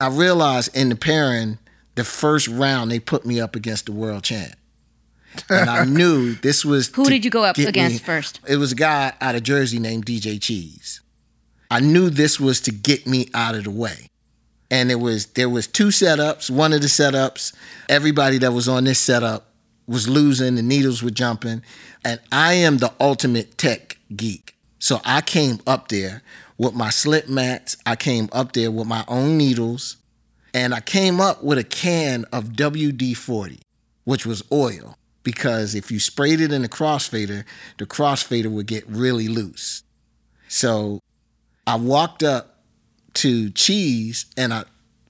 I realized in the pairing, the first round they put me up against the world champ. And I knew this was Who did you go up against me- first? It was a guy out of Jersey named DJ Cheese. I knew this was to get me out of the way. And it was there was two setups. One of the setups, everybody that was on this setup was losing, the needles were jumping. And I am the ultimate tech geek. So I came up there with my slip mats. I came up there with my own needles. And I came up with a can of WD 40, which was oil. Because if you sprayed it in the crossfader, the crossfader would get really loose. So I walked up to Cheese and I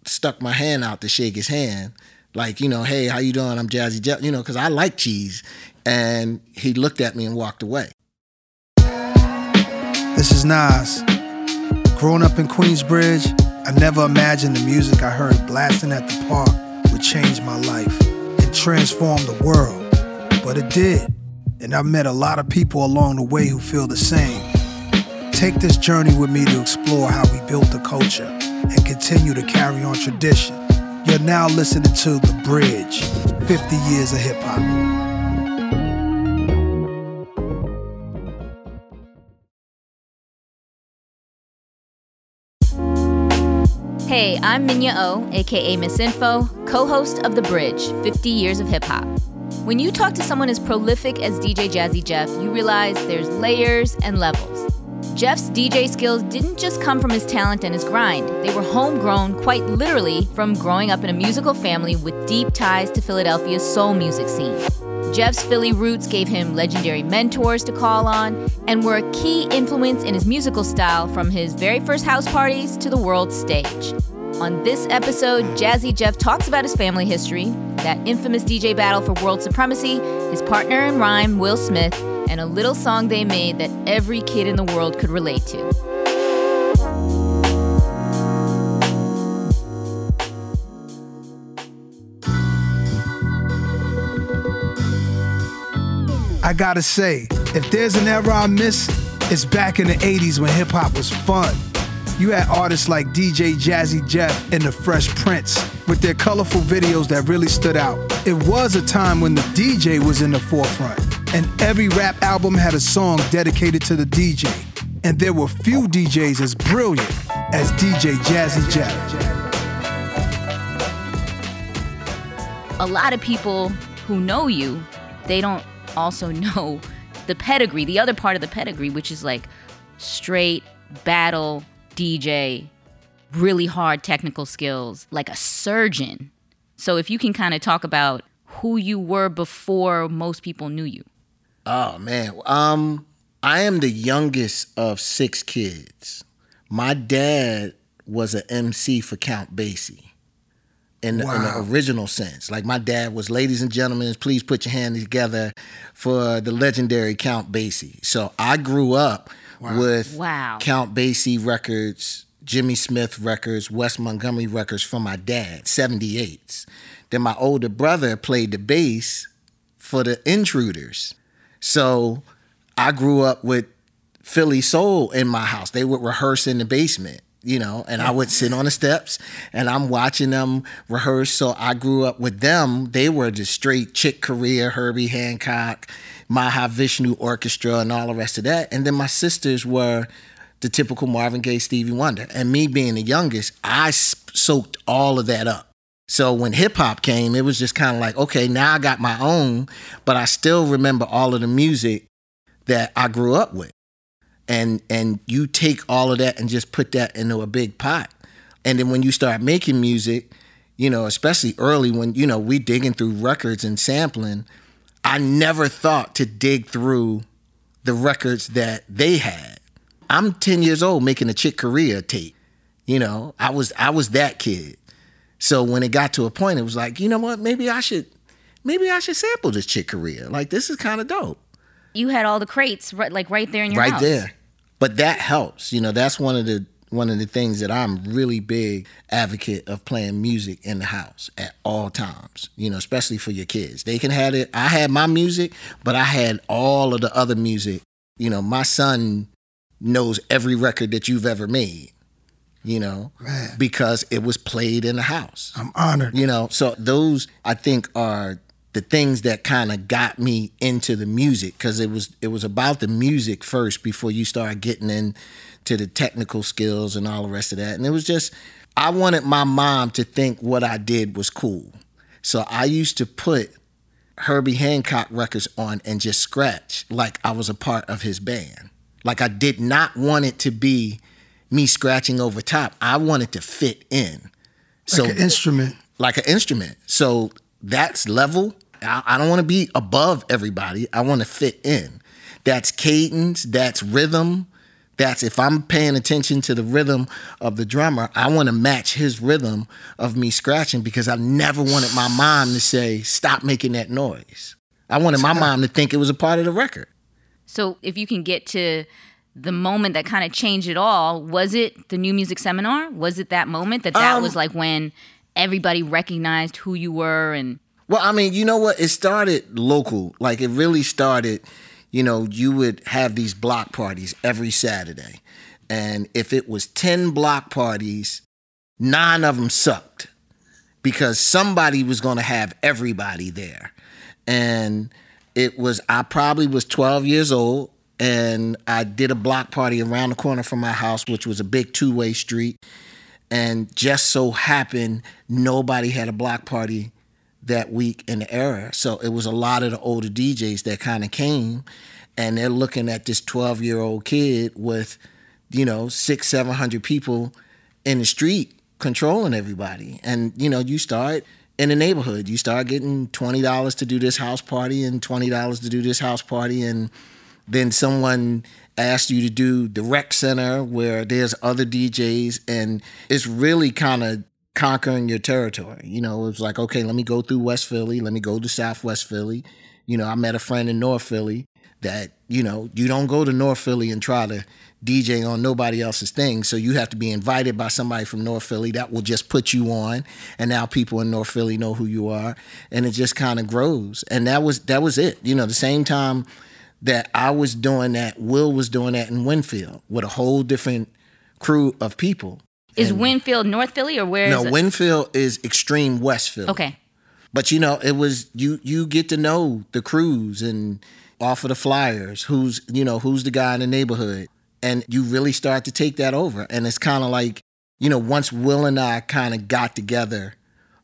stuck my hand out to shake his hand, like, you know, hey, how you doing? I'm Jazzy Jeff, you know, because I like Cheese. And he looked at me and walked away. This is Nas. Growing up in Queensbridge, I never imagined the music I heard blasting at the park would change my life and transform the world. But it did. And I've met a lot of people along the way who feel the same. Take this journey with me to explore how we built the culture and continue to carry on tradition. You're now listening to The Bridge 50 Years of Hip Hop. Hey, I'm Minya O, aka Miss Info, co host of The Bridge 50 Years of Hip Hop. When you talk to someone as prolific as DJ Jazzy Jeff, you realize there's layers and levels. Jeff's DJ skills didn't just come from his talent and his grind, they were homegrown, quite literally, from growing up in a musical family with deep ties to Philadelphia's soul music scene. Jeff's Philly roots gave him legendary mentors to call on and were a key influence in his musical style from his very first house parties to the world stage. On this episode, Jazzy Jeff talks about his family history, that infamous DJ battle for world supremacy, his partner in rhyme, Will Smith, and a little song they made that every kid in the world could relate to. I gotta say, if there's an era I miss, it's back in the 80s when hip hop was fun. You had artists like DJ Jazzy Jeff and the Fresh Prince with their colorful videos that really stood out. It was a time when the DJ was in the forefront, and every rap album had a song dedicated to the DJ. And there were few DJs as brilliant as DJ Jazzy Jeff. a lot of people who know you, they don't also know the pedigree, the other part of the pedigree, which is like straight battle DJ, really hard technical skills, like a surgeon. So if you can kind of talk about who you were before most people knew you. Oh man, um, I am the youngest of six kids. My dad was an MC for Count Basie. In the, in the original sense, like my dad was, ladies and gentlemen, please put your hands together for the legendary Count Basie. So I grew up with Wow. Count Basie records, Jimmy Smith records, Wes Montgomery records from my dad, 78s. Then my older brother played the bass for the Intruders. So I grew up with Philly Soul in my house. They would rehearse in the basement, you know, and I would sit on the steps and I'm watching them rehearse. So I grew up with them. They were the straight Chick Corea, Herbie Hancock, Mahavishnu Orchestra, and all the rest of that. And then my sisters were the typical Marvin Gaye, Stevie Wonder. And me being the youngest, I soaked all of that up. So when hip hop came, it was just kind of like, okay, now I got my own, but I still remember all of the music that I grew up with. And and you take all of that and just put that into a big pot. And then when you start making music, you know, especially early when, you know, we digging through records and sampling, I never thought to dig through the records that they had. I'm 10 years old making a Chick Corea tape. You know, I was I was that kid. So when it got to a point, it was like, you know what? Maybe I should, maybe I should sample this Chick Corea. Like this is kind of dope, You had all the crates right, like right there in your right house. there. But that helps. You know, that's one of the one of the things that I'm really big advocate of playing music in the house at all times. You know, especially for your kids. They can have it. I had my music, but I had all of the other music. You know, my son knows every record that you've ever made. you know, Man. because it was played in the house. I'm honored. You know, so those I think are the things that kind of got me into the music because it was it was about the music first before you start getting into the technical skills and all the rest of that. And it was just I wanted my mom to think what I did was cool. So I used to put Herbie Hancock records on and just scratch like I was a part of his band. Like I did not want it to be me scratching over top. I wanted to fit in. So an instrument. like an instrument. So that's level. I, I don't want to be above everybody. I want to fit in. That's cadence. That's rhythm. That's if I'm paying attention to the rhythm of the drummer, I want to match his rhythm of me scratching because I never wanted my mom to say, stop making that noise. I wanted my mom to think it was a part of the record. So if you can get to the moment that kind of changed it all, was it the new music seminar? Was it that moment that that Um, was like when everybody recognized who you were and Well, I mean, you know what? It started local. Like it really started, you know, you would have these block parties every Saturday. And if it was 10 block parties, nine of them sucked because somebody was going to have everybody there. And it was, I probably was 12 years old and I did a block party around the corner from my house, which was a big two way street. And just so happened, nobody had a block party that week in the era. So it was a lot of the older DJs that kind of came and they're looking at this 12 year old kid with, you know, six, 700 people in the street controlling everybody. And, you know, you start in the neighborhood, you start getting $20 to do this house party and $20 to do this house party. And then someone asked you to do the rec center where there's other DJs and it's really kind of conquering your territory. You know, it was like, okay, let me go through West Philly, let me go to Southwest Philly. You know, I met a friend in North Philly that, you know, you don't go to North Philly and try to DJ on nobody else's thing. So you have to be invited by somebody from North Philly that will just put you on. And now people in North Philly know who you are. And it just kind of grows. And that was that was it. You know, the same time that I was doing that, Will was doing that in Wynnefield with a whole different crew of people. is Wynnefield North Philly or where? No, it? Wynnefield is extreme West Philly. Okay. But you know, it was you you get to know the crews and off of the flyers, who's you know, who's the guy in the neighborhood. And you really start to take that over. And it's kind of like, you know, once Will and I kind of got together,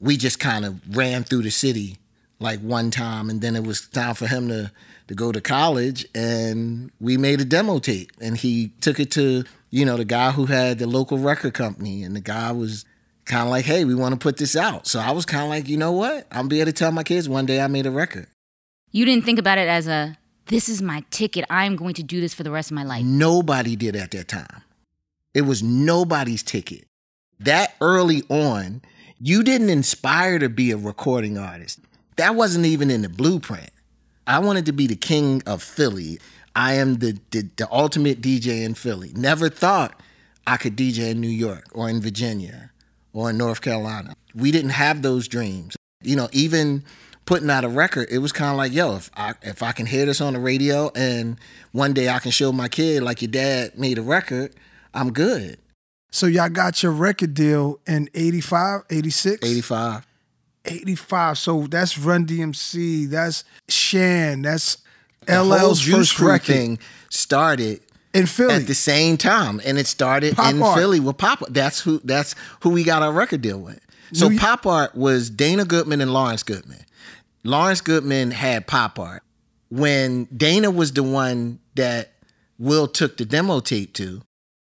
we just kind of ran through the city like one time and then it was time for him to to go to college and we made a demo tape and he took it to you know the guy who had the local record company and the guy was kind of like hey we want to put this out. So i was kind of like you know what? I'll be able to tell my kids one day i made a record. You didn't think about it as a this is my ticket. I'm going to do this for the rest of my life. nobody did at that time. It was nobody's ticket. That early on you didn't inspire to be a recording artist. That wasn't even in the blueprint I wanted to be the king of Philly. I am the, the the ultimate DJ in Philly. Never thought I could DJ in New York or in Virginia or in North Carolina. We didn't have those dreams. You know, even putting out a record, it was kind of like, yo, if I if I can hear this on the radio and one day I can show my kid like your dad made a record, I'm good. So y'all got your record deal in 85, 86? 85. 85. So that's Run DMC, that's Shan, that's The LL's first thing started in Philly. at the same time, and it started Pop in Art. Philly with Pop. Art. That's who. That's who we got our record deal with. So New- Pop Art was Dana Goodman and Lawrence Goodman. Lawrence Goodman had Pop Art. When Dana was the one that Will took the demo tape to,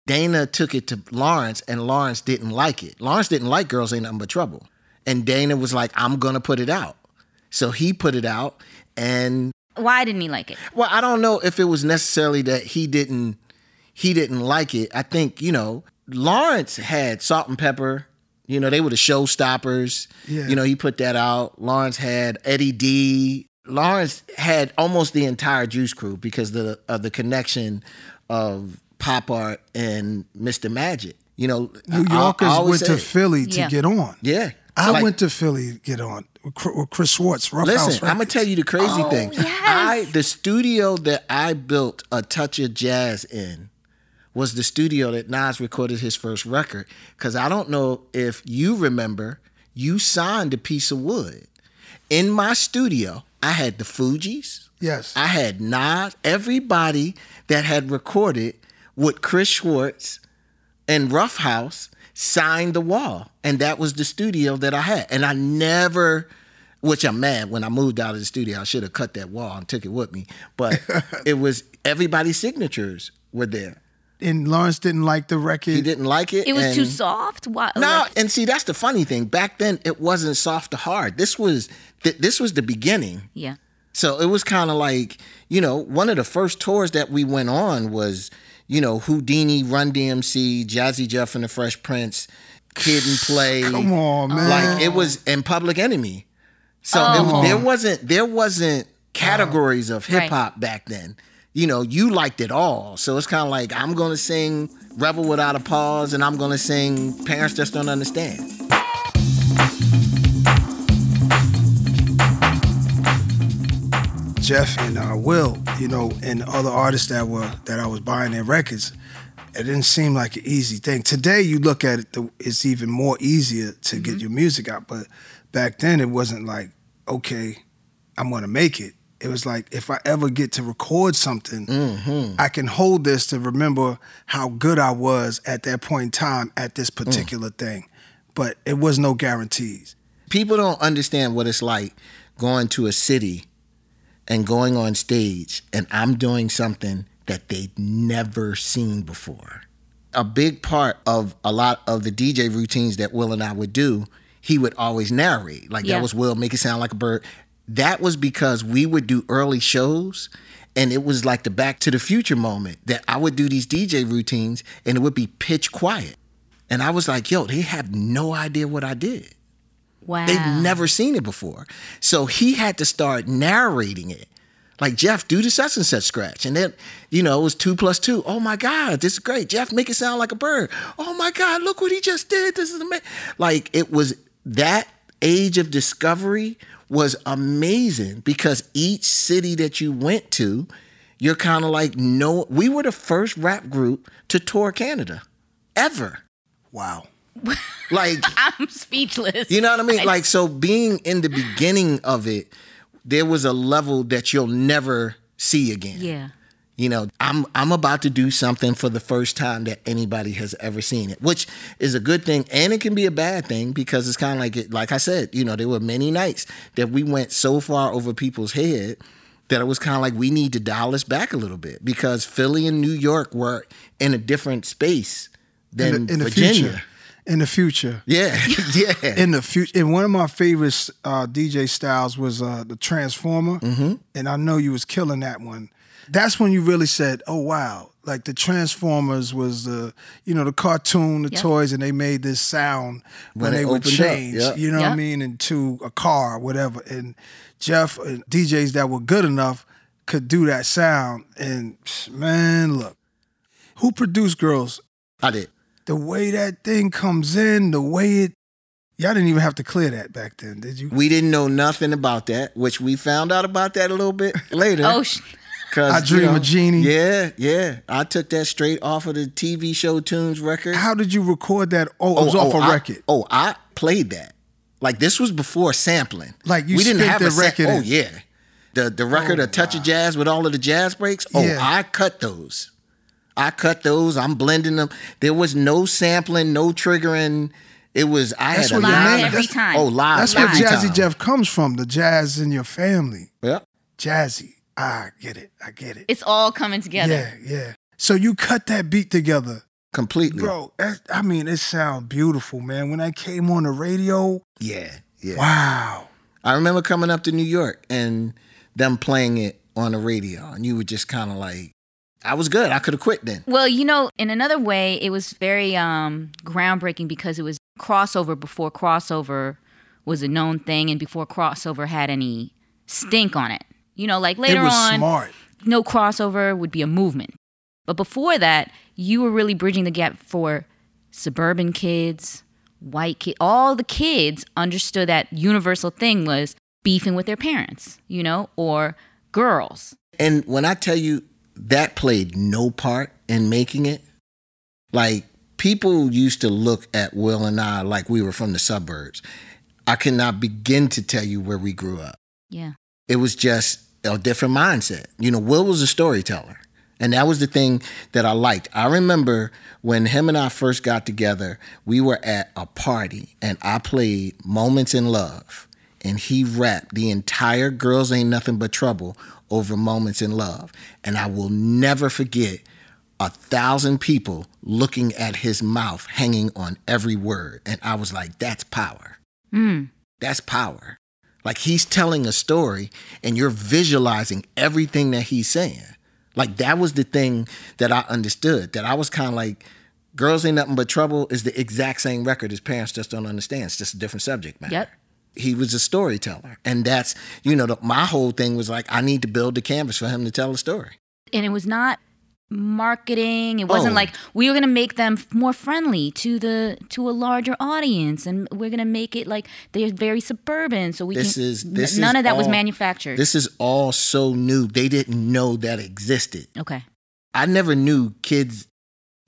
Dana took it to Lawrence, and Lawrence didn't like it. Lawrence didn't like Girls Ain't Nothing But Trouble. And Dana was like, I'm gonna put it out. So he put it out, and Why didn't he like it? well, I don't know if it was necessarily that he didn't he didn't like it. I think, you know, Lawrence had Salt-N-Pepa. You know, they were the showstoppers. Yeah. You know, he put that out. Lawrence had Eddie D. Lawrence had almost the entire Juice Crew because the of the connection of Pop Art and Mr. Magic. You know, New I- I Yorkers went to say- Philly to Yeah. get on. Yeah. I Like- went to Philly to get on with Chris- Schwartz, Ruffhouse Listen, I'm gonna tell you the crazy thing. Oh, yes. I the studio that I built a touch of jazz in was the studio that Nas recorded his first record. Because I don't know if you remember, you signed a piece of wood. In my studio, I had the Fugees. Yes. I had Nas, everybody that had recorded with Chris Schwartz and Ruffhouse signed the wall. And that was the studio that I had. And I never, which I'm mad when I moved out of the studio, I should have cut that wall and took it with me. But it was everybody's signatures were there. and Lawrence didn't like the record. He didn't like it. It was too soft. Why? No, like- and see that's the funny thing. Back then, it wasn't soft to hard. This was th- this was the beginning. yeah. So it was kind of like, you know, one of the first tours that we went on was, you know, Whodini, Run DMC, Jazzy Jeff and the Fresh Prince, Kid and Play. Come on, man. Like it was in Public Enemy. So oh. there, there wasn't there wasn't categories of hip hop back then. You know, you liked it all. So it's kind of like I'm going to sing Rebel Without a Pause and I'm going to sing Parents Just Don't Understand. Jeff and uh, Will, you know, and other artists that were that I was buying their records, it didn't seem like an easy thing. Today, you look at it, it's even more easier to get mm-hmm. your music out. But back then, it wasn't like, okay, I'm gonna make it. It was like if I ever get to record something, mm-hmm. I can hold this to remember how good I was at that point in time at this mm. particular thing. But it was no guarantees. people don't understand what it's like going to a city and going on stage and I'm doing something that they'd never seen before. A big part of a lot of the DJ routines that Will and I would do, he would always narrate. Like Yeah. that was Will, make it sound like a bird. That was because we would do early shows and it was like the back to the future moment that I would do these DJ routines and it would be pitch quiet. And I was like, yo, they have no idea what I did. Wow. They've never seen it before. So he had to start narrating it. Like, Jeff, do the such and such scratch. And then, you know, it was two plus two. Oh my God, this is great. Jeff, make it sound like a bird. Oh my God, look what he just did. This is amazing. Like, it was that age of discovery was amazing because each city that you went to, you're kind of like, no, we were the first rap group to tour Canada ever. Wow. Like, I'm speechless. you know what I mean? Like, so being in the beginning of it, there was a level that you'll never see again. Yeah. You know, I'm I'm about to do something for the first time that anybody has ever seen it, which is a good thing and it can be a bad thing because it's kind of like it like I said, you know, there were many nights that we went so far over people's head that it was kind of like we need to dial this back a little bit because Philly and New York were in a different space than in the, in the Virginia. future. In the future. Yeah, yeah. In the future, and one of my favorite uh, DJ styles was uh, the Transformer, Mm-hmm. and I know you was killing that one. That's when you really said, "Oh wow!" Like the Transformers was the you know the cartoon, the Yep. toys, and they made this sound when, When they would change. yep. You know what I mean? Into a car, or whatever. And Jeff and DJs that were good enough could do that sound. And man, look, who produced Girls? I did. The way that thing comes in, the way it y'all didn't even have to clear that back then, did you? We didn't know nothing about that, which we found out about that a little bit later. Oh, sh- 'Cause, I Dream of Jeannie. Yeah, yeah. I took that straight off of the TV show Tunes record. How did you record that? Oh, it oh, was off oh, a I- record. oh, I played that. Like this was before sampling. Like, you we didn't have the a sa- record Oh yeah, the the record, Oh, a touch of jazz with all of the jazz breaks. Oh, Yeah. I cut those. I cut those. I'm blending them. There was no sampling, no triggering. It was I That's had a what your oh, live name- every that's- time. Oh, live. That's where Jazzy time. Jeff comes from. The jazz in your family. Yeah, Jazzy. I get it. I get it. it's all coming together. Yeah, yeah. So you cut that beat together. completely. Bro, that, I mean, it sounds beautiful, man. When I came on the radio, Yeah, yeah. wow. I remember coming up to New York and them playing it on the radio, and you were just kind of like, I was good. I could have quit then. Well, you know, in another way, it was very um, groundbreaking because it was crossover before crossover was a known thing and before crossover had any stink on it. You know, like later it was on, smart. no crossover would be a movement. But before that, you were really bridging the gap for suburban kids, white kids. All the kids understood that universal thing was beefing with their parents, you know, or girls. And when I tell you that played no part in making it, Like people used to look at Will and I like we were from the suburbs. I cannot begin to tell you where we grew up. Yeah. It was just a different mindset. You know, Will was a storyteller. And that was the thing that I liked. I remember when him and I first got together, we were at a party and I played Moments in Love. And he rapped the entire Girls Ain't Nothing But Trouble over Moments in Love. And I will never forget a thousand people looking at his mouth hanging on every word. And I was like, that's power. Mm. That's power. Like he's telling a story and you're visualizing everything that he's saying. Like that was the thing that I understood. That I was kind of like, Girls Ain't Nothing But Trouble is the exact same record as Parents Just Don't Understand. It's just a different subject matter. Yep. He was a storyteller. And that's, you know, the, my whole thing was like, I need to build the canvas for him to tell a story. And it was not marketing. It wasn't Oh. like we were going to make them more friendly to the to a larger audience and we're going to make it like they're very suburban so we This can is- this none is of that was manufactured. This is all so new. They didn't know that existed. okay. I never knew kids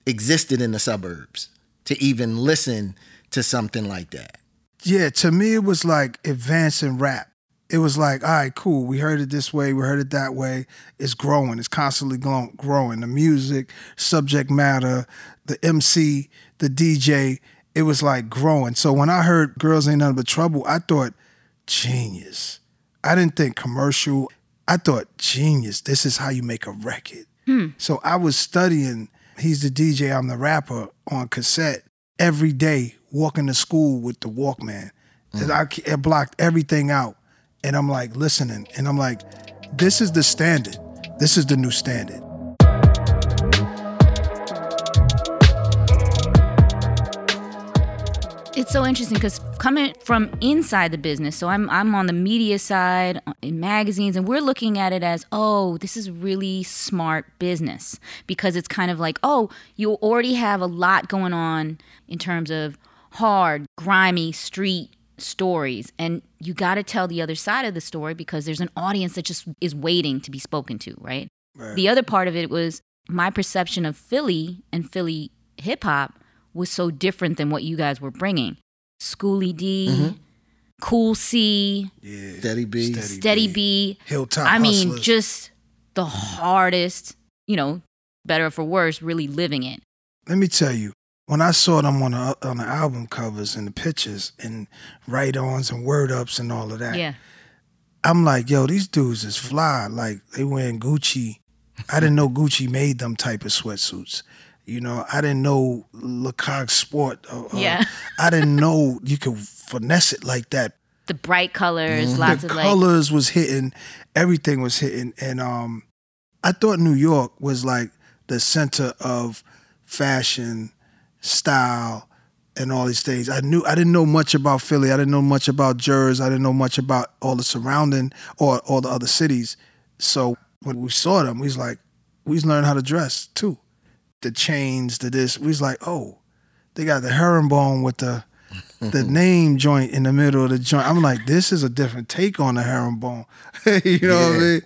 existed in the suburbs to even listen to something like that. Yeah, to me it was like advancing rap. It was like, all right, cool. We heard it this way, we heard it that way. It's growing. It's constantly grow- growing. The music, subject matter, the MC, the DJ. It was like growing. So when I heard "Girls Ain't Nothing But Trouble," I thought, genius. I didn't think commercial. I thought, genius. This is how you make a record. Hmm. So I was studying. He's the DJ. I'm the rapper on cassette every day, walking to school with the Walkman. And I, I blocked everything out, and I'm like listening, and I'm like, this is the standard. This is the new standard. It's so interesting because coming from inside the business, so I'm I'm on the media side uh, in magazines, and we're looking at it as, oh, this is really smart business because it's kind of like, oh, you already have a lot going on in terms of hard, grimy street stories, and you got to tell the other side of the story because there's an audience that just is waiting to be spoken to, right? The other part of it was my perception of Philly and Philly hip hop was so different than what you guys were bringing. Schooly D, mm-hmm. Cool C, Yeah, Steady B. Steady B. Hilltop I mean, Hustlers. just the mm-hmm. hardest, you know, better or for worse, really living it. Let me tell you, when I saw them on the on the album covers and the pictures and write-ons and word ups and all of that, Yeah. I'm like, yo, these dudes is fly. Like they wearing Gucci. I didn't know Gucci made them type of sweatsuits. You know, I didn't know Lecoq Sport. uh, uh, Yeah. I didn't know you could finesse it like that. The bright colors, lots the of like colors was hitting, everything was hitting, and um, I thought New York was like the center of fashion, style, and all these things. I knew I didn't know much about Philly. I didn't know much about Jersey. I didn't know much about all the surrounding or all the other cities. So when we saw them, we was like, we was learning how to dress too. The chains, the this. We was like, oh, they got the herringbone with the the name joint in the middle of the joint. I'm like, this is a different take on the herringbone. you know what I mean?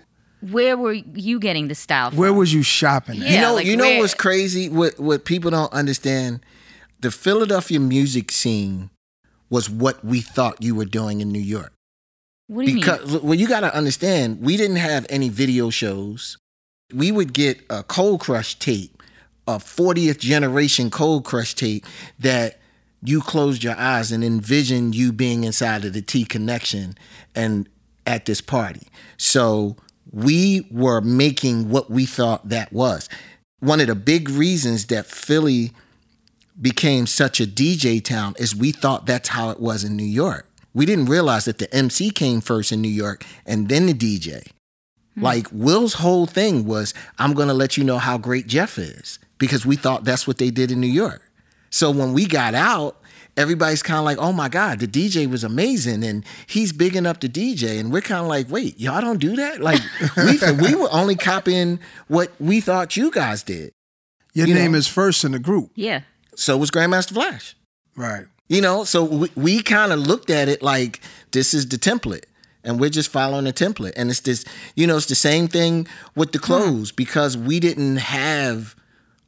Where were you getting the style from? Where was you shopping? Yeah, you know, like you know where- what's crazy? What what people don't understand? The Philadelphia music scene was what we thought you were doing in New York. what do you mean? Because well, you got to understand, we didn't have any video shows. We would get a Cold Crush tape, a 40th generation Cold Crush tape that you closed your eyes and envisioned you being inside of the T Connection and at this party. So we were making what we thought that was. One of the big reasons that Philly became such a DJ town is we thought that's how it was in New York. We didn't realize that the MC came first in New York and then the DJ. Hmm. Like Will's whole thing was, I'm gonna let you know how great Jeff is because we thought that's what they did in New York. So when we got out, everybody's kind of like, oh my God, the DJ was amazing and he's bigging up the DJ. And we're kind of like, wait, y'all don't do that? Like, we, we were only copying what we thought you guys did. Your You name know. is first in the group, yeah. So was Grandmaster Flash. right? You know, so we, we kind of looked at it like this is the template. And we're just following the template. And it's this, you know, it's the same thing with the hmm. clothes because we didn't have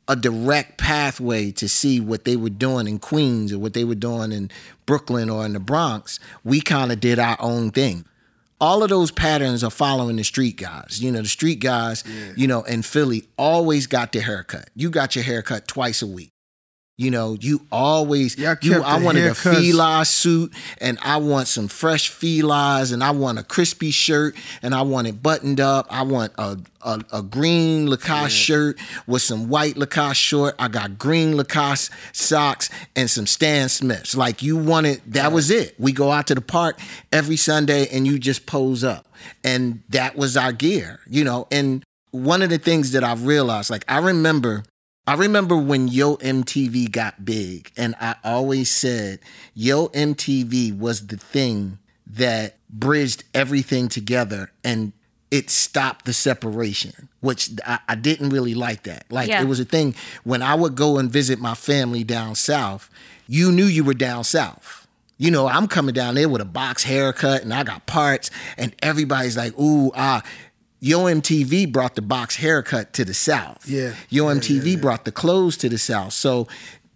a direct pathway to see what they were doing in Queens or what they were doing in Brooklyn or in the Bronx, we kind of did our own thing. All of those patterns are following the street guys. You know, the street guys, yeah. you know, in Philly always got their haircut. You got your haircut twice a week. You know, you always you I wanted a Fila suit and I want some fresh Filas and I want a crispy shirt and I want it buttoned up. I want a a, a green Lacoste yeah. shirt with some white Lacoste short. I got green Lacoste socks and some Stan Smiths. Like you wanted that yeah. was it. We go out to the park every Sunday and you just pose up. And that was our gear, you know. And one of the things that I've realized, like I remember I remember when Yo MTV got big, and I always said Yo MTV was the thing that bridged everything together and it stopped the separation, which I, I didn't really like that. Like yeah. it was a thing when I would go and visit my family down south, you knew you were down south. You know, I'm coming down there with a box haircut and I got parts, and everybody's like, ooh, ah, Yo MTV brought the box haircut to the South. Yeah. Yo yeah, MTV yeah, yeah. brought the clothes to the South. So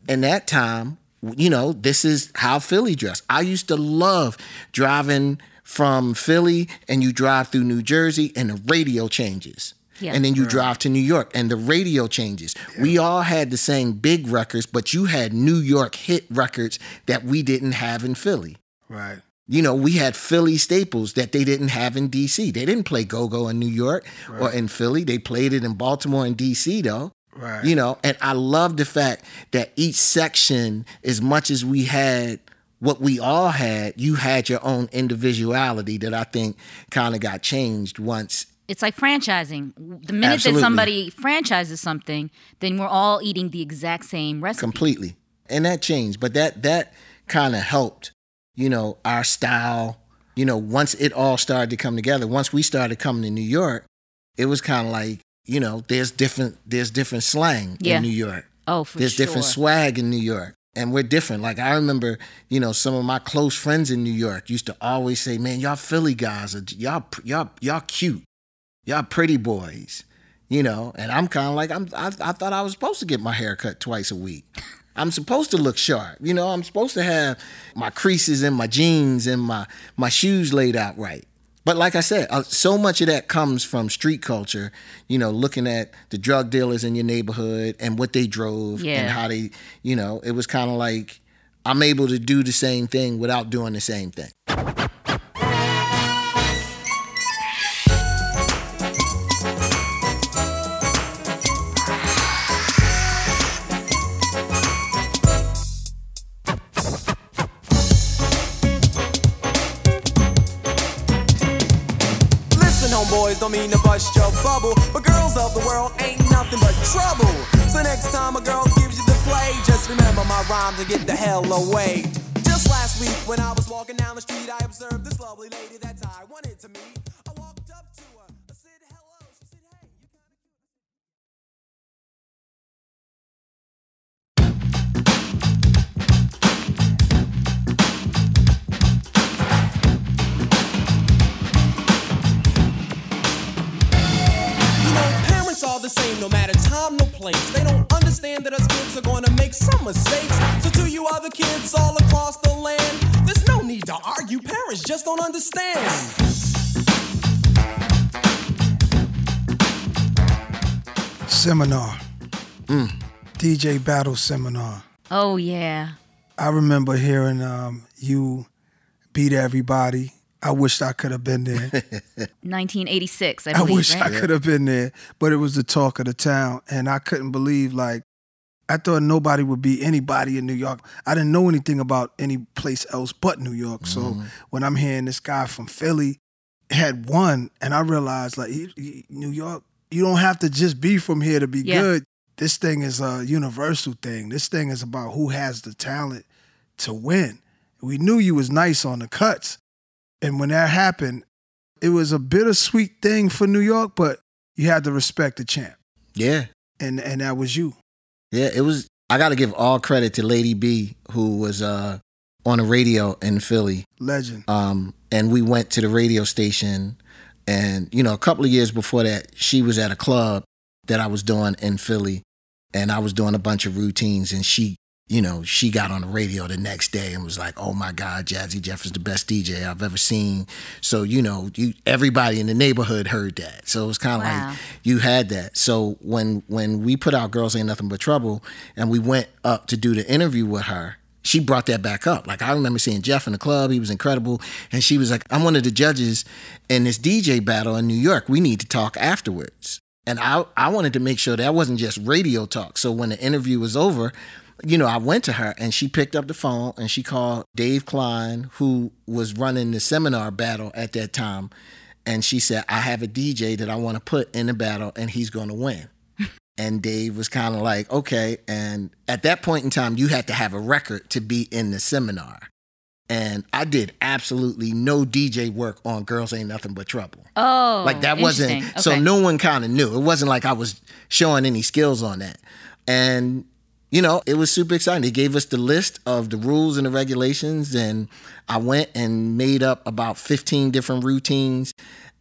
in that time, you know, this is how Philly dressed. I used to love driving from Philly and you drive through New Jersey and the radio changes. Yeah. And then you right. drive to New York and the radio changes. Yeah. We all had the same big records, but you had New York hit records that we didn't have in Philly. Right. You know, we had Philly staples that they didn't have in DC. They didn't play go go in New York right. or in Philly. They played it in Baltimore and DC, though. Right. You know, and I love the fact that each section, as much as we had what we all had, you had your own individuality that I think kind of got changed once. It's like franchising. The minute Absolutely. that somebody franchises something, then we're all eating the exact same recipe. Completely. And that changed. But that that kind of helped you know, our style. You know, once it all started to come together, once we started coming to New York, it was kind of like, you know, there's different there's different slang yeah. in New York. Oh, for there's sure. different swag in New York. And we're different. Like I remember, you know, some of my close friends in New York used to always say, "Man, y'all Philly guys are y'all y'all y'all cute, y'all pretty boys," you know. And I'm kind of like, I'm I, I thought I was supposed to get my hair cut twice a week. I'm supposed to look sharp. You know, I'm supposed to have my creases in my jeans and my my shoes laid out right. But like I said, uh, so much of that comes from street culture, you know, looking at the drug dealers in your neighborhood and what they drove yeah. and how they, you know, it was kind of like I'm able to do the same thing without doing the same thing. Don't mean to bust your bubble. But girls of the world ain't nothing but trouble. So next time a girl gives you the play, just remember my rhyme to get the hell away. Just last week when I was walking down the street, I observed this lovely lady that I wanted to meet. The same no matter time, no place. They don't understand that us kids are gonna make some mistakes. So to you other kids all across the land, there's no need to argue. Parents just don't understand. Seminar. Mm. DJ Battle Seminar. Oh yeah. I remember hearing um, you beat everybody I wished I could have been there. 1986, I believe. I wish right? I could have been there, but it was the talk of the town, and I couldn't believe like I thought nobody would be anybody in New York. I didn't know anything about any place else but New York. So mm-hmm. when I'm hearing this guy from Philly had won, and I realized like he, he, New York, you don't have to just be from here to be yeah. good. This thing is a universal thing. This thing is about who has the talent to win. We knew you was nice on the cuts, and when that happened, it was a bittersweet thing for New York, but you had to respect the champ. Yeah. And and that was you. Yeah, it was I gotta give all credit to Lady B, who was uh on the radio in Philly. Legend. Um, and we went to the radio station and, you know, a couple of years before that, she was at a club that I was doing in Philly. and I was doing a bunch of routines, and she, you know, she got on the radio the next day and was like, "Oh my God, Jazzy Jeff is the best DJ I've ever seen." So you know, you everybody in the neighborhood heard that. So it was kind of Wow. like you had that. So when when we put out "Girls Ain't Nothing But Trouble" and we went up to do the interview with her. She brought that back up. Like I remember seeing Jeff in the club, he was incredible. And she was like, I'm one of the judges in this DJ battle in New York. We need to talk afterwards. And I, I wanted to make sure that wasn't just radio talk. So when the interview was over, you know, I went to her and she picked up the phone and she called Dave Klein, who was running the seminar battle at that time. And she said, I have a DJ that I want to put in the battle and he's going to win. And Dave was kind of like, okay. And at that point in time, you had to have a record to be in the seminar. And I did absolutely no DJ work on Girls Ain't Nothing But Trouble. Oh, Like that wasn't interesting. so no one kind of knew. It wasn't like I was showing any skills on that. And you know, it was super exciting. They gave us the list of the rules and the regulations and I went and made up about 15 different routines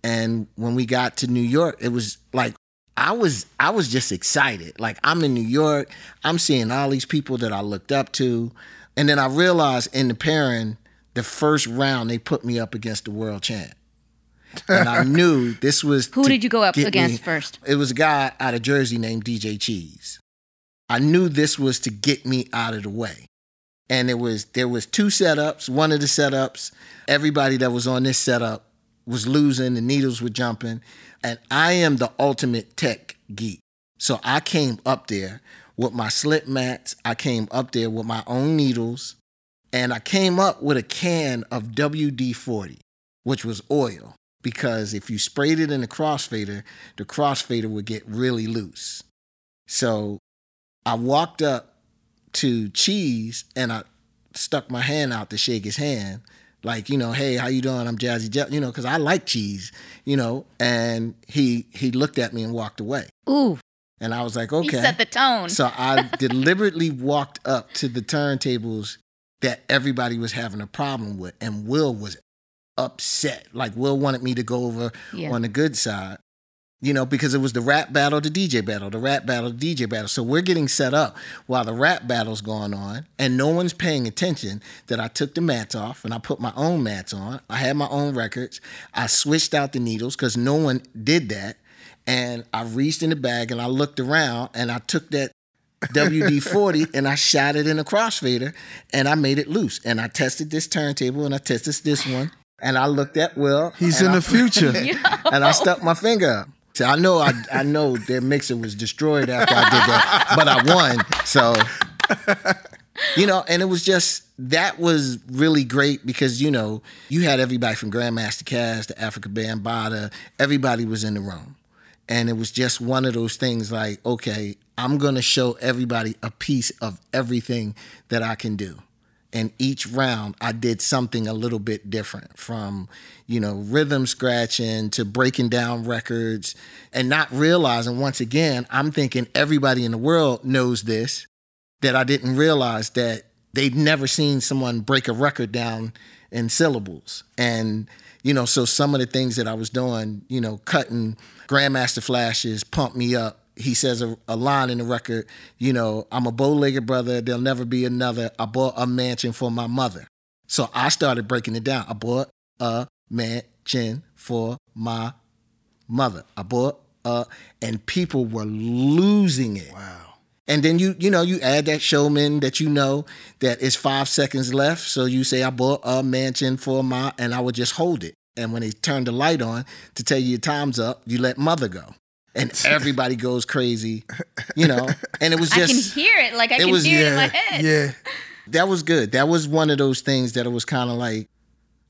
and when we got to New York, it was like I was I was just excited. Like I'm in New York, I'm seeing all these people that I looked up to, and then I realized in the pairing, the first round they put me up against the world champ, and I knew this was Who did you go up get me- against first? It was a guy out of Jersey named DJ Cheese. I knew this was to get me out of the way. And it was there was two setups. One of the setups, everybody that was on this setup was losing, the needles were jumping. And I am the ultimate tech geek. So I came up there with my slip mats. I came up there with my own needles. And I came up with a can of WD 40, which was oil. Because if you sprayed it in the crossfader, the crossfader would get really loose. So I walked up to Cheese and I stuck my hand out to shake his hand. Like, you know, hey, how you doing? I'm Jazzy Jeff, you know, because I like cheese, you know. And he he looked at me and walked away. Ooh, And I was like, okay. he set the tone. So I deliberately walked up to the turntables that everybody was having a problem with, and Will was upset. Like Will wanted me to go over Yeah. on the good side, you know, because it was the rap battle, the DJ battle, the rap battle, the DJ battle. So we're getting set up while the rap battle's going on, and no one's paying attention. That I took the mats off and I put my own mats on. I had my own records. I switched out the needles because no one did that. And I reached in the bag and I looked around and I took that WD 40 and I shot it in a crossfader and I made it loose. And I tested this turntable and I tested this one. And I looked at Will. He's in I the future. and I stuck my finger up. I know I I know their mixer was destroyed after I did that, but I won. So you know, and it was just that was really great because you know you had everybody from Grandmaster Caz to Afrika Bambaataa, everybody was in the room, and it was just one of those things like, okay, I'm gonna show everybody a piece of everything that I can do and each round I did something a little bit different from, you know, rhythm scratching to breaking down records and not realizing once again, I'm thinking everybody in the world knows this, that I didn't realize that they'd never seen someone break a record down in syllables. And, you know, so some of the things that I was doing, you know, cutting Grandmaster Flashes, Pump Me Up, he says a, a line in the record, you know, I'm a bow-legged brother, there'll never be another. I bought a mansion for my mother. So I started breaking it down. I bought a mansion for my mother. I bought a, and people were losing it. Wow. And then you, you know, you add that showman that you know that is five seconds left. So you say, I bought a mansion for my, and I would just hold it. And when they turn the light on to tell you your time's up, you let mother go. And everybody goes crazy, you know. And it was just I can hear it. Like I it can was- hear it in my Yeah. head. Yeah. that was good. That was one of those things that it was kind of like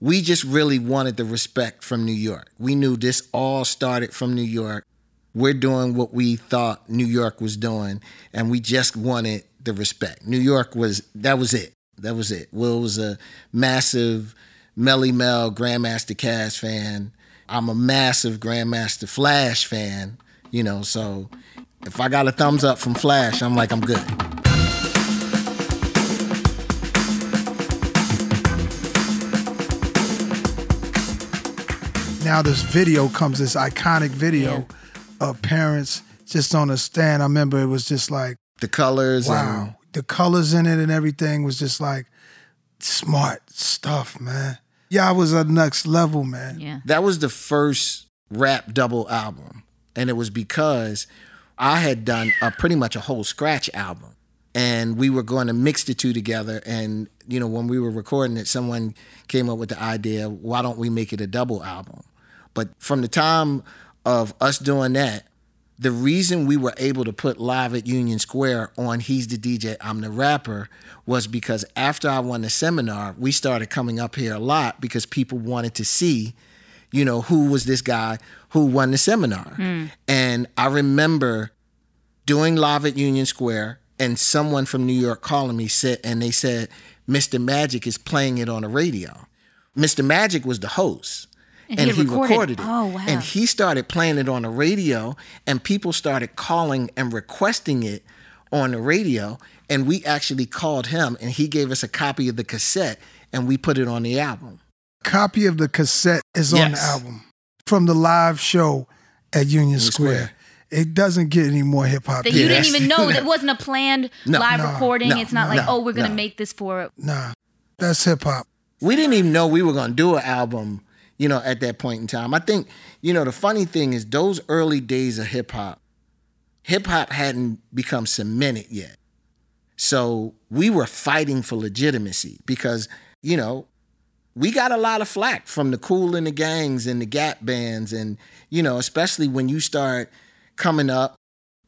we just really wanted the respect from New York. We knew this all started from New York. We're doing what we thought New York was doing, and we just wanted the respect. New York was that was it. That was it. Will was a massive Melle Mel Grandmaster Caz fan. I'm a massive Grandmaster Flash fan. You know, so if I got a thumbs up from Flash, I'm like I'm good. now this video comes, this iconic video of parents just on a stand. I remember it was just like The colors. Wow. And, the colors in it and everything was just like smart stuff, man. Yeah, I was a next level, man. Yeah. that was the first rap double album. And it was because I had done a pretty much a whole scratch album. And we were going to mix the two together. And, you know, when we were recording it, someone came up with the idea, why don't we make it a double album? But from the time of us doing that, the reason we were able to put live at Union Square on He's the DJ, I'm the Rapper was because after I won the seminar, we started coming up here a lot because people wanted to see, you know, who was this guy who won the seminar. Hmm. And I remember doing live at Union Square and someone from New York calling me said and they said Mr. Magic is playing it on the radio. Mr. Magic was the host. And he had recorded- it. Oh, wow. And he started playing it on the radio and people started calling and requesting it on the radio and we actually called him and he gave us a copy of the cassette and we put it on the album. Copy of the cassette is on the album from the live show at Union Square. Square. It doesn't get any more hip hop. That you didn't even know. That wasn't a planned No. live No. recording. No. it's not like, No. oh, we're gonna No. make this for. It. Nah, that's hip hop. we didn't even know we were going to do an album, you know, at that point in time. I think, you know, the funny thing is those early days of hip hop, hip hop hadn't become cemented yet. So we were fighting for legitimacy because, you know, we got a lot of flack from the Kool and the Gangs and the gap bands and, you know, especially when you start coming up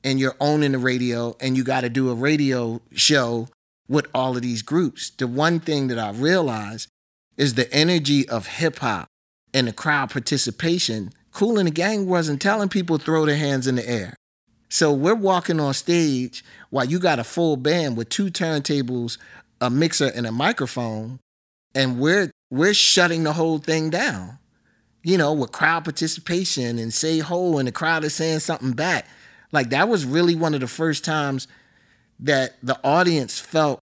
and you're owning the radio and you got to do a radio show with all of these groups. The one thing that I realized is the energy of hip hop and the crowd participation. Kool and the Gang wasn't telling people throw their hands in the air. So we're walking on stage while you got a full band with two turntables, a mixer, and a microphone, and we're we're shutting the whole thing down. You know, with crowd participation and say ho, and the crowd is saying something back. Like that was really one of the first times that the audience felt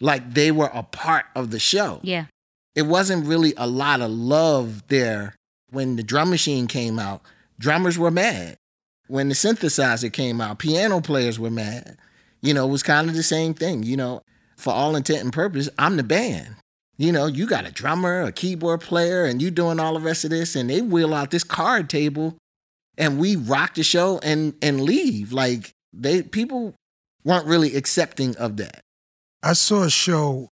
like they were a part of the show. Yeah. It wasn't really a lot of love there when the drum machine came out. Drummers were mad. When the synthesizer came out, piano players were mad. You know, it was kind of the same thing. You know, for all intent and purpose, I'm the band. You know, you got a drummer, a keyboard player, and you doing all the rest of this, and they wheel out this card table, and we rock the show and and leave. Like they people weren't really accepting of that. I saw a show,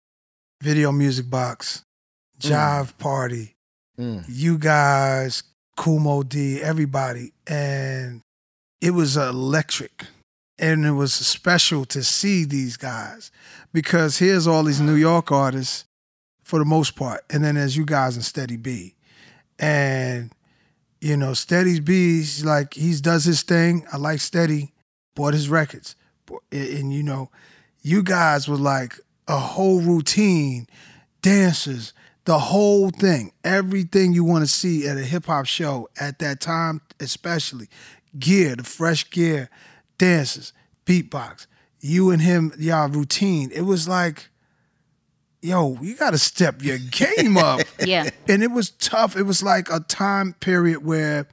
Video Music Box, Jive Party, Mm. you guys, Kool Moe Dee, everybody, and it was electric. And it was special to see these guys because here's all these New York artists for the most part, and then there's you guys and Steady B, and you know Steady B's like he does his thing. I like Steady, bought his records, and, and you know, you guys were like a whole routine, dancers, the whole thing, everything you want to see at a hip hop show at that time, especially gear, the fresh gear, dancers, beatbox, you and him, y'all routine. It was like, yo, you got to step your game up. Yeah. And it was tough. It was like a time period where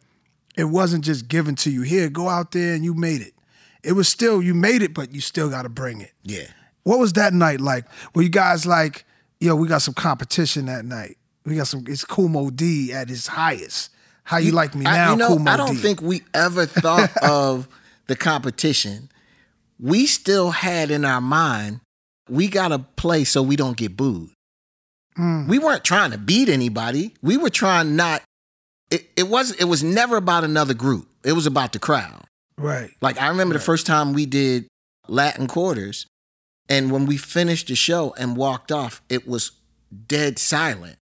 it wasn't just given to you. Here, go out there and you made it. It was still, you made it, but you still got to bring it. Yeah. What was that night like? Were you guys like, yo, we got some competition that night? We got some, it's Kool Moe Dee at his highest. How you, like me I- now, you know, Kumo I don't D? think we ever thought of the competition. We still had in our mind, we gotta play so we don't get booed. Mm. We weren't trying to beat anybody. We were trying not. It, it was. It was never about another group. It was about the crowd. Right. Like I remember the first time we did Latin quarters, and when we finished the show and walked off, it was dead silent.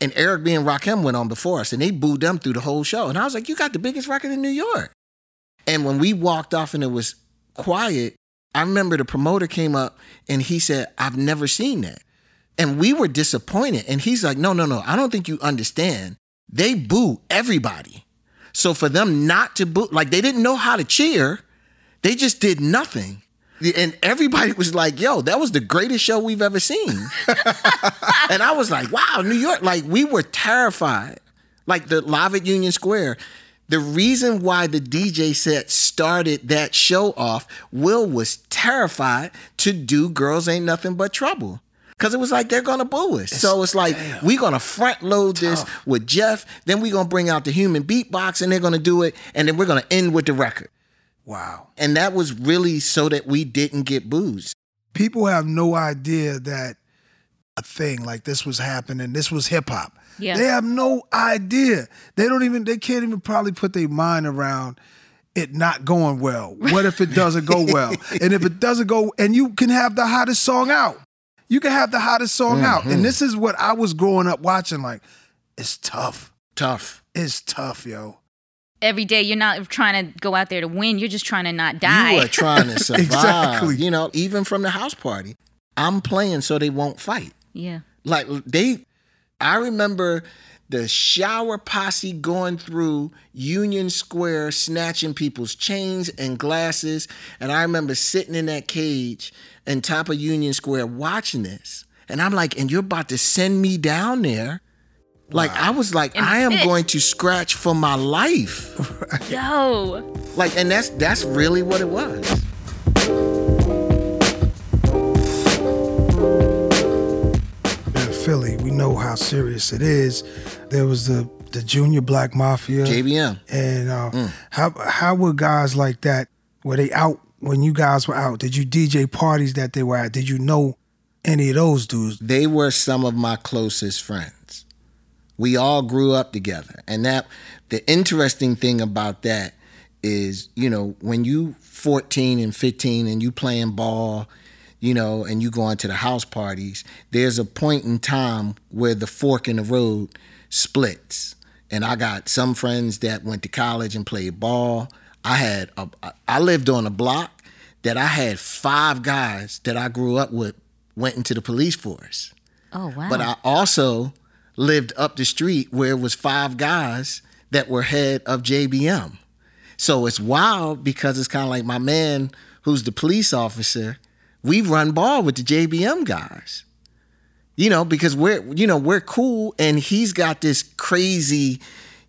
And Eric B and Rakim went on before us, and they booed them through the whole show. And I was like, "You got the biggest record in New York." And when we walked off and it was quiet, I remember the promoter came up and he said, "I've never seen that." And we were disappointed. And he's like, "No, no, no. I don't think you understand. They boo everybody." So for them not to boo, like they didn't know how to cheer, they just did nothing. And everybody was like, yo, that was the greatest show we've ever seen. and I was like, wow, New York, like we were terrified. Like the live at Union Square, The reason why the DJ set started that show off, Will was terrified to do Girls Ain't Nothing But Trouble. Cause it was like they're gonna boo us. so it's like we're gonna front load this with Jeff, then we're gonna bring out the human beatbox and they're gonna do it, and then we're gonna end with the record. Wow. And that was really so that we didn't get booed. People have no idea that a thing like this was happening. This was hip hop. Yeah. They have no idea. They don't even they can't even probably put their mind around it not going well. What if it doesn't go well? and if it doesn't go and you can have the hottest song out. You can have the hottest song out. Mm-hmm. And this is what I was growing up watching like it's tough. Tough. It's tough, yo. Every day, you're not trying to go out there to win. You're just trying to not die. You are trying to survive. Exactly. You know, even from the house party. I'm playing so they won't fight. yeah. Like they I remember the shower posse going through Union Square snatching people's chains and glasses. And I remember sitting in that cage in top of Union Square watching this. And I'm like, and you're about to send me down there? Like I was like, the I am going to scratch for my life. Yo. Like, and that's that's really what it was. Philly, we know how serious it is. There was the the junior black mafia. JBM. And uh, how how were guys like that? Were they out when you guys were out? Did you DJ parties that they were at? Did you know any of those dudes? they were some of my closest friends. We all grew up together. And that the interesting thing about that is, you know, when you 14 and 15 and you playing ball, you know, and you going to the house parties, there's a point in time where the fork in the road splits. And I got some friends that went to college and played ball. I had a, I lived on a block that I had five guys that I grew up with went into the police force. Oh wow. But I also lived up the street where it was five guys that were head of JBM. So it's wild because it's kind of like my man who's the police officer. We run ball with the JBM guys. You know, because we're you know, we're cool and he's got this crazy,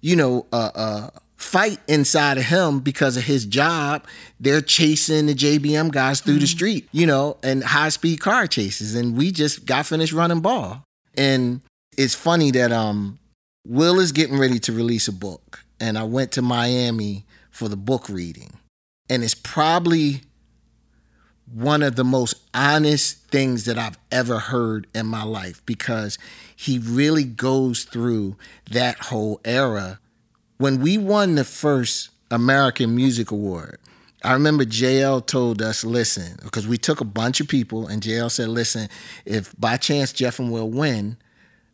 you know, uh uh fight inside of him because of his job. They're chasing the JBM guys through the street, you know, and high speed car chases. And we just got finished running ball. And it's funny that um Will is getting ready to release a book. And I went to Miami for the book reading. And it's probably one of the most honest things that I've ever heard in my life because he really goes through that whole era. When we won the first American Music Award, I remember JL told us, listen, because we took a bunch of people, and JL said, listen, if by chance Jeff and Will win,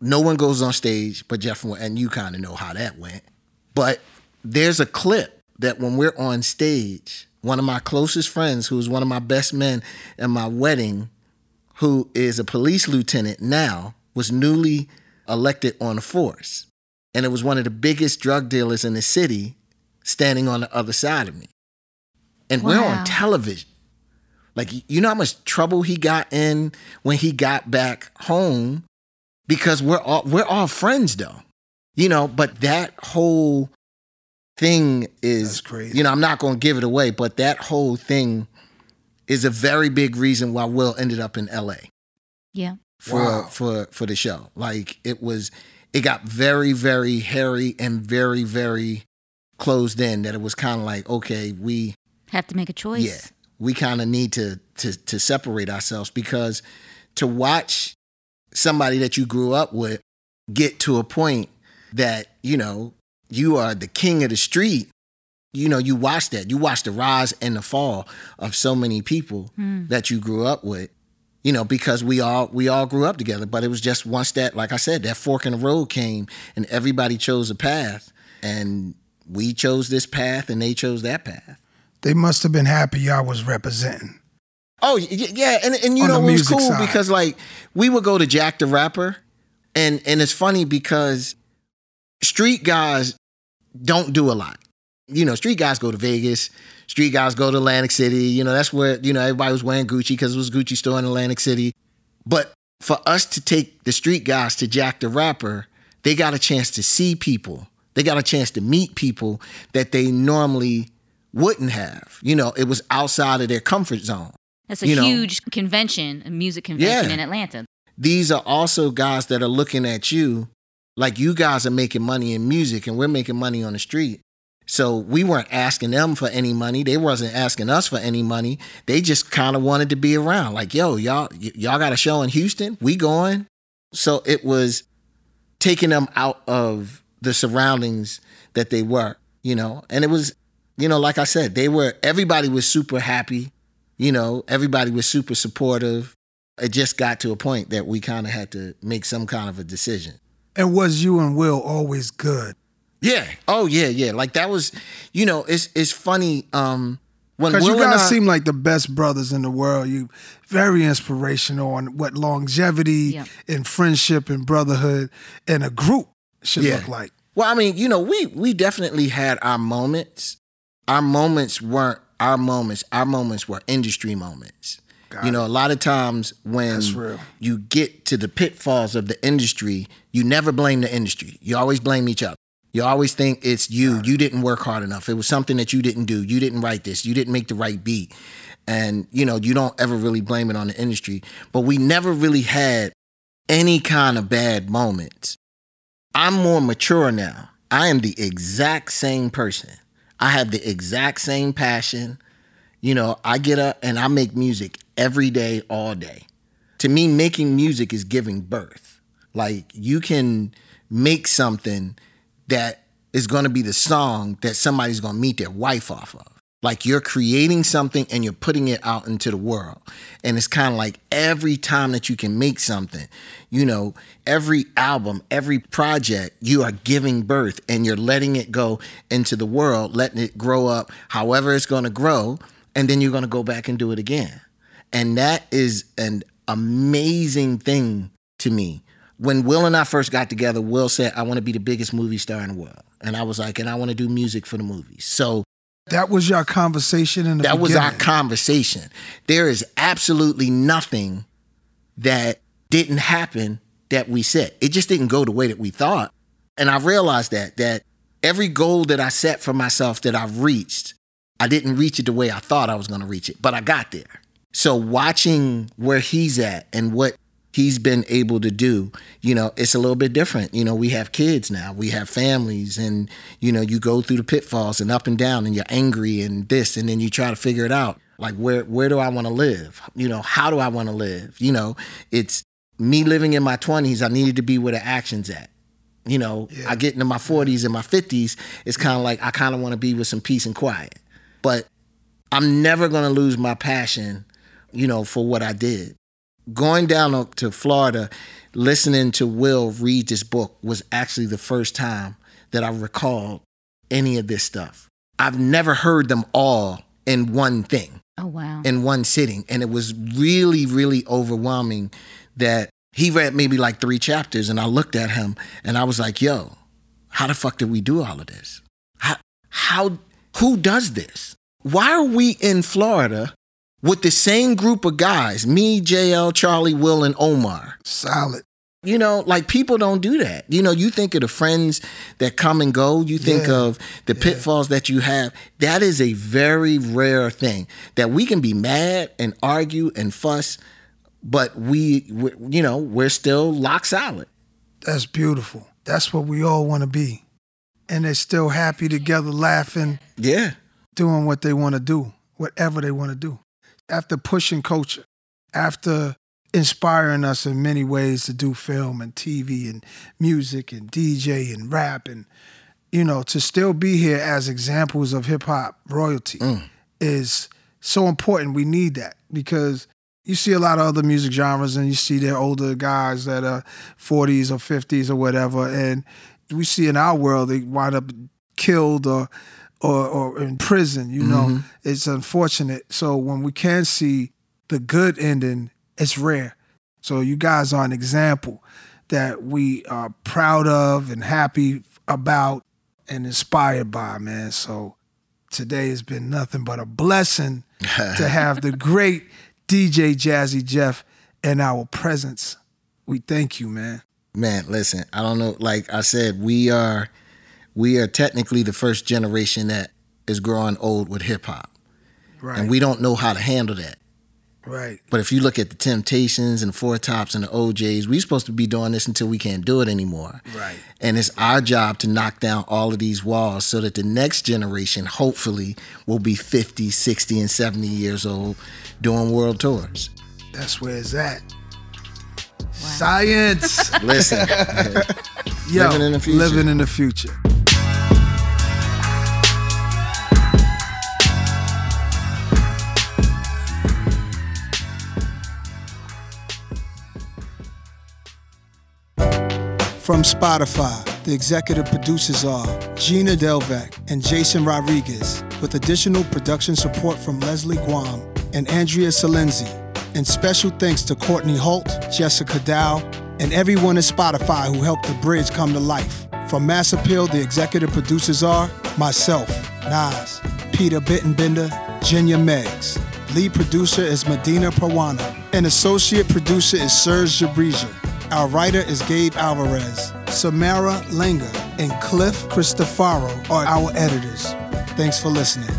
no one goes on stage but Jeff and Will, and you kind of know how that went. But there's a clip that when we're on stage, one of my closest friends, who was one of my best men at my wedding, who is a police lieutenant now, was newly elected on the force. And it was one of the biggest drug dealers in the city standing on the other side of me. And we're on television. Like, you know how much trouble he got in when he got back home because we're all we're all friends though. You know, but that whole thing is That's crazy. You know, I'm not going to give it away, but that whole thing is a very big reason why Will ended up in LA yeah. for Wow. for for the show. Like it was it got very very hairy and very very closed in that it was kind of like okay, we Have to make a choice. yeah, we kind of need to to to separate ourselves because to watch somebody that you grew up with get to a point that you know you are the king of the street. You know, you watch that. You watch the rise and the fall of so many people hmm. that you grew up with. You know, because we all we all grew up together. But it was just once that, like I said, that fork in the road came, and everybody chose a path, and we chose this path, and they chose that path. They must have been happy y'all was representing. Oh y- y- yeah, and and you On know it was cool side. because like we would go to Jack the Rapper, and and it's funny because street guys don't do a lot. You know, street guys go to Vegas, street guys go to Atlantic City. You know, that's where you know everybody was wearing Gucci because it was Gucci store in Atlantic City. But for us to take the street guys to Jack the Rapper, they got a chance to see people They got a chance to meet people that they normally wouldn't have. You know, it was outside of their comfort zone. That's a you know. huge convention, a music convention Yeah. in Atlanta. These are also guys that are looking at you like you guys are making money in music and we're making money on the street. So we weren't asking them for any money. They wasn't asking us for any money. They just kind of wanted to be around. Like, yo, y'all, y- y'all got a show in Houston? We going? So it was taking them out of the surroundings that they were, you know. And it was, you know, like I said, they were. Everybody was super happy. You know, everybody was super supportive. It just got to a point that we kind of had to make some kind of a decision. And was you and Will always good? Yeah. Oh yeah, yeah. Like that was, you know, it's it's funny. Um, when Because Will you and guys I- seem like the best brothers in the world. You very inspirational on what longevity Yeah. and friendship and brotherhood and a group should Yeah. look like. Well, I mean, you know, we we definitely had our moments. Our moments weren't our moments. Our moments were industry moments. Got you know, a lot of times when you get to the pitfalls of the industry, you never blame the industry. You always blame each other. You always think it's you. You didn't work hard enough. It was something that you didn't do. You didn't write this. You didn't make the right beat. And, you know, you don't ever really blame it on the industry. But we never really had any kind of bad moments. I'm more mature now. I am the exact same person. I have the exact same passion. You know, I get up and I make music every day, all day. To me, making music is giving birth. Like, you can make something that is going to be the song that somebody's going to meet their wife off of. Like, you're creating something and you're putting it out into the world. And it's kind of like every time that you can make something, you know, every album, every project, you are giving birth and you're letting it go into the world, letting it grow up however it's going to grow. And then you're going to go back and do it again. And that is an amazing thing to me. When Will and I first got together, Will said, I want to be the biggest movie star in the world. And I was like, and I want to do music for the movies. So That was your conversation in the that was our conversation. There is absolutely nothing that didn't happen that we set. It just didn't go the way that we thought. And I realized that that every goal that I set for myself that I've reached, I didn't reach it the way I thought I was going to reach it, but I got there. So watching where he's at and what he's been able to do, you know, it's a little bit different. You know, we have kids now, we have families, and, you know, you go through the pitfalls and up and down, and you're angry and this, and then you try to figure it out. Like, where, where do I want to live? You know, how do I want to live? You know, it's me living in my 20s, I needed to be where the action's at. You know, I get into my 40s and my 50s, it's kind of like I kind of want to be with some peace and quiet. But I'm never going to lose my passion, you know, for what I did. Going down to Florida, listening to Will read this book was actually the first time that I recalled any of this stuff. I've never heard them all in one thing Oh wow. in one sitting. And it was really, really overwhelming that he read maybe like three chapters and I looked at him and I was like, yo, how the fuck did we do all of this? How, how who does this? Why are we in Florida with the same group of guys, me, JL, Charlie, Will, and Omar? Solid. You know, like people don't do that. You know, you think of the friends that come and go, you think Yeah. of the pitfalls that you have. That is a very rare thing that we can be mad and argue and fuss, but we, we you know, we're still lock solid. That's beautiful. That's what we all want to be. And they're still happy together, laughing, Yeah. doing what they want to do, whatever they want to do. After pushing culture, after inspiring us in many ways to do film and TV and music and DJ and rap and you know to still be here as examples of hip hop royalty mm. is so important. We need that because you see a lot of other music genres and you see their older guys that are 40s or 50s or whatever and we see in our world they wind up killed or or, or in prison you know? Mm-hmm. It's unfortunate. So when we can see the good ending it's rare. So you guys are an example that we are proud of and happy about and inspired by man. So today has been nothing but a blessing to have the great DJ Jazzy Jeff in our presence. We thank you, man. Man, listen, I don't know. Like I said, we are we are technically the first generation that is growing old with hip hop. Right. And we don't know how to handle that. right. But if you look at the Temptations and the Four Tops and the O'Jays, we're supposed to be doing this until we can't do it anymore. Right. And it's our job to knock down all of these walls so that the next generation, hopefully, will be 50, 60, and 70 years old doing world tours. That's where it's at. Science. Listen, Yo, Living in the future. Living in the future. From Spotify, the executive producers are Gina Delvac and Jason Rodriguez, with additional production support from Leslie Guam and Andrea Salenzi. And special thanks to Courtney Holt, Jessica Dow, and everyone at Spotify who helped the bridge come to life. From Mass Appeal, the executive producers are myself, Nas, Peter Bittenbender, Jenya Meggs. Lead producer is Medina Parwana, and associate producer is Serge Jabrija. Our writer is Gabe Alvarez. Samara Langer and Cliff Cristofaro are our editors. Thanks for listening.